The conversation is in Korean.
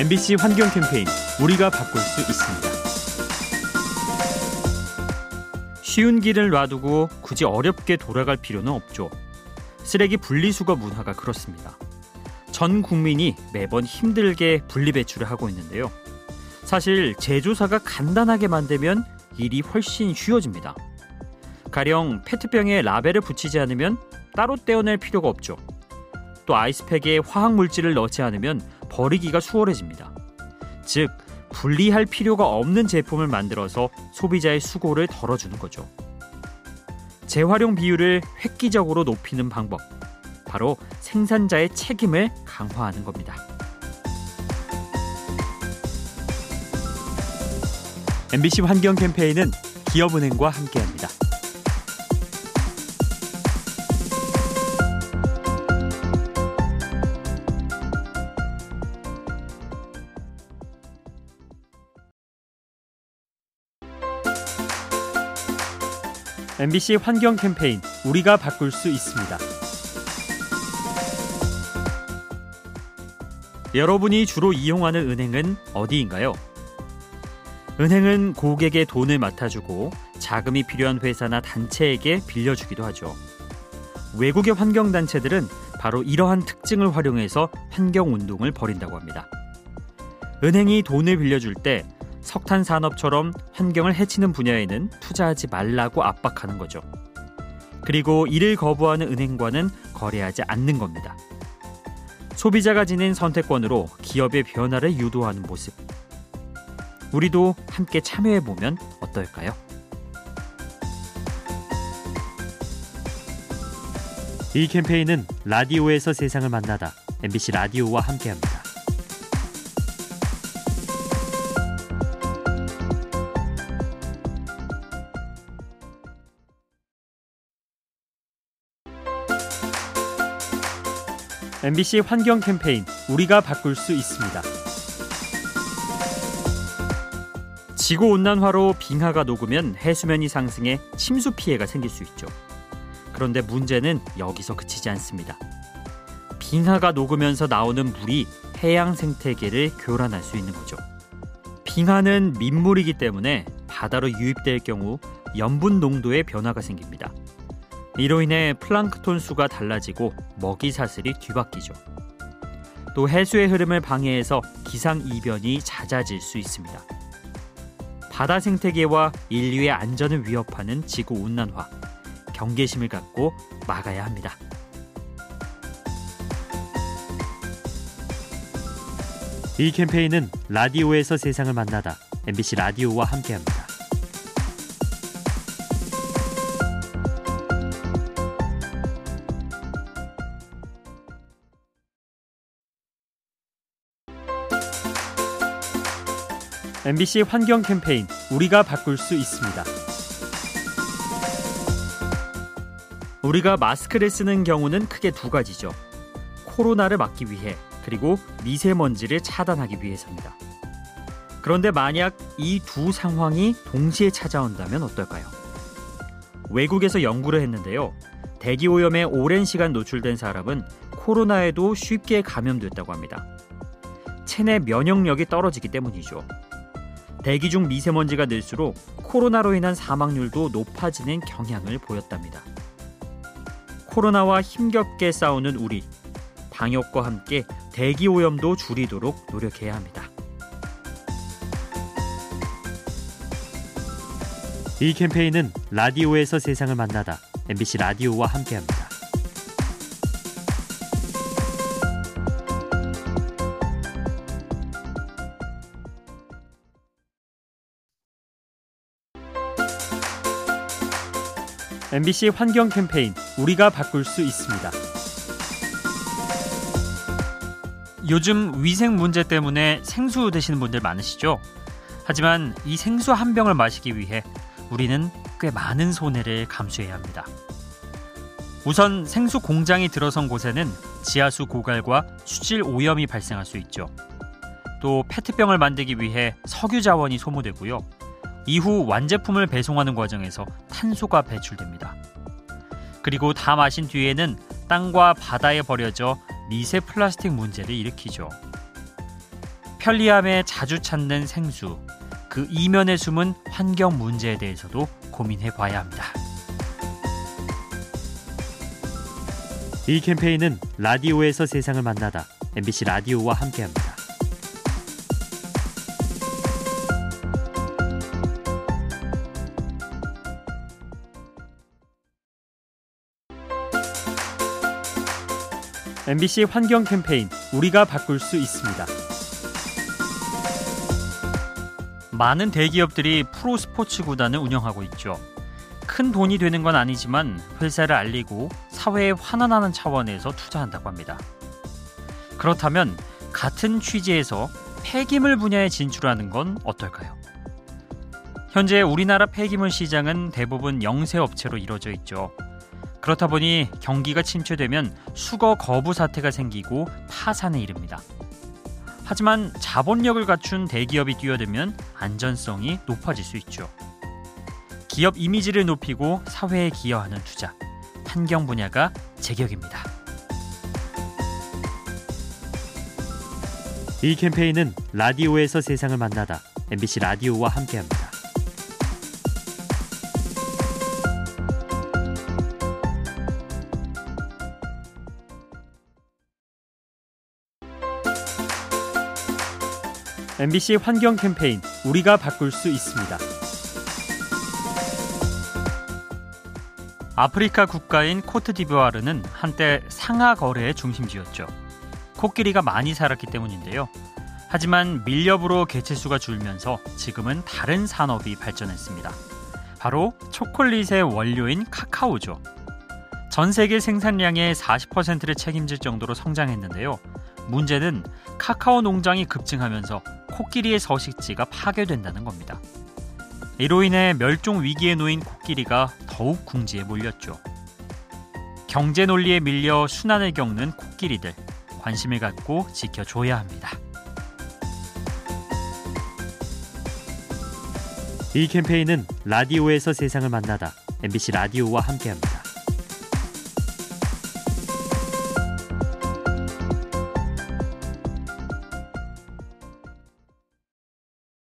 MBC 환경 캠페인 우리가 바꿀 수 있습니다. 쉬운 길을 놔두고 굳이 어렵게 돌아갈 필요는 없죠. 쓰레기 분리수거 문화가 그렇습니다. 전 국민이 매번 힘들게 분리배출을 하고 있는데요. 사실 제조사가 간단하게 만들면 일이 훨씬 쉬워집니다. 가령 페트병에 라벨을 붙이지 않으면 따로 떼어낼 필요가 없죠. 또 아이스팩에 화학 물질을 넣지 않으면 버리기가 수월해집니다. 즉, 분리할 필요가 없는 제품을 만들어서 소비자의 수고를 덜어주는 거죠. 재활용 비율을 획기적으로 높이는 방법. 바로 생산자의 책임을 강화하는 겁니다. MBC 환경 캠페인은 기업은행과 함께합니다. MBC 환경 캠페인 우리가 바꿀 수 있습니다. 여러분이 주로 이용하는 은행은 어디인가요? 은행은 고객의 돈을 맡아주고 자금이 필요한 회사나 단체에게 빌려주기도 하죠. 외국의 환경단체들은 바로 이러한 특징을 활용해서 환경운동을 벌인다고 합니다. 은행이 돈을 빌려줄 때 석탄 산업처럼 환경을 해치는 분야에는 투자하지 말라고 압박하는 거죠. 그리고 이를 거부하는 은행과는 거래하지 않는 겁니다. 소비자가 지닌 선택권으로 기업의 변화를 유도하는 모습. 우리도 함께 참여해 보면 어떨까요? 이 캠페인은 라디오에서 세상을 만나다 MBC 라디오와 함께합니다. MBC 환경 캠페인 우리가 바꿀 수 있습니다. 지구 온난화로 빙하가 녹으면 해수면이 상승해 침수 피해가 생길 수 있죠. 그런데 문제는 여기서 그치지 않습니다. 빙하가 녹으면서 나오는 물이 해양 생태계를 교란할 수 있는 거죠. 빙하는 민물이기 때문에 바다로 유입될 경우 염분 농도의 변화가 생깁니다. 이로 인해 플랑크톤 수가 달라지고 먹이 사슬이 뒤바뀌죠. 또 해수의 흐름을 방해해서 기상 이변이 잦아질 수 있습니다. 바다 생태계와 인류의 안전을 위협하는 지구 온난화 경계심을 갖고 막아야 합니다. 이 캠페인은 라디오에서 세상을 만나다 MBC 라디오와 함께합니다. MBC 환경 캠페인 우리가 바꿀 수 있습니다. 우리가 마스크를 쓰는 경우는 크게 두 가지죠. 코로나를 막기 위해 그리고 미세먼지를 차단하기 위해서입니다. 그런데 만약 이 두 상황이 동시에 찾아온다면 어떨까요? 외국에서 연구를 했는데요. 대기 오염에 오랜 시간 노출된 사람은 코로나에도 쉽게 감염됐다고 합니다. 체내 면역력이 떨어지기 때문이죠. 대기 중 미세먼지가 늘수록 코로나로 인한 사망률도 높아지는 경향을 보였답니다. 코로나와 힘겹게 싸우는 우리 방역과 함께 대기 오염도 줄이도록 노력해야 합니다. 이 캠페인은 라디오에서 세상을 만나다 MBC 라디오와 함께합니다. MBC 환경 캠페인 우리가 바꿀 수 있습니다. 요즘 위생 문제 때문에 생수 드시는 분들 많으시죠? 하지만 이 생수 한 병을 마시기 위해 우리는 꽤 많은 손해를 감수해야 합니다. 우선 생수 공장이 들어선 곳에는 지하수 고갈과 수질 오염이 발생할 수 있죠. 또 페트병을 만들기 위해 석유 자원이 소모되고요. 이후 완제품을 배송하는 과정에서 탄소가 배출됩니다. 그리고 다 마신 뒤에는 땅과 바다에 버려져 미세 플라스틱 문제를 일으키죠. 편리함에 자주 찾는 생수, 그 이면에 숨은 환경 문제에 대해서도 고민해 봐야 합니다. 이 캠페인은 라디오에서 세상을 만나다 MBC 라디오와 함께합니다. MBC 환경 캠페인 우리가 바꿀 수 있습니다. 많은 대기업들이 프로 스포츠 구단을 운영하고 있죠. 큰 돈이 되는 건 아니지만 회사를 알리고 사회에 환원하는 차원에서 투자한다고 합니다. 그렇다면 같은 취지에서 폐기물 분야에 진출하는 건 어떨까요? 현재 우리나라 폐기물 시장은 대부분 영세 업체로 이루어져 있죠. 그렇다 보니 경기가 침체되면 수거 거부 사태가 생기고 파산에 이릅니다. 하지만 자본력을 갖춘 대기업이 뛰어들면 안전성이 높아질 수 있죠. 기업 이미지를 높이고 사회에 기여하는 투자, 환경 분야가 제격입니다. 이 캠페인은 라디오에서 세상을 만나다 MBC 라디오와 함께합니다. MBC 환경 캠페인 우리가 바꿀 수 있습니다. 아프리카 국가인 코트디부아르는 한때 상하 거래의 중심지였죠. 코끼리가 많이 살았기 때문인데요. 하지만 밀렵으로 개체수가 줄면서 지금은 다른 산업이 발전했습니다. 바로 초콜릿의 원료인 카카오죠. 전 세계 생산량의 40%를 책임질 정도로 성장했는데요. 문제는 카카오 농장이 급증하면서 코끼리의 서식지가 파괴된다는 겁니다. 이로 인해 멸종 위기에 놓인 코끼리가 더욱 궁지에 몰렸죠. 경제 논리에 밀려 순환을 겪는 코끼리들 관심을 갖고 지켜줘야 합니다. 이 캠페인은 라디오에서 세상을 만나다 MBC 라디오와 함께합니다.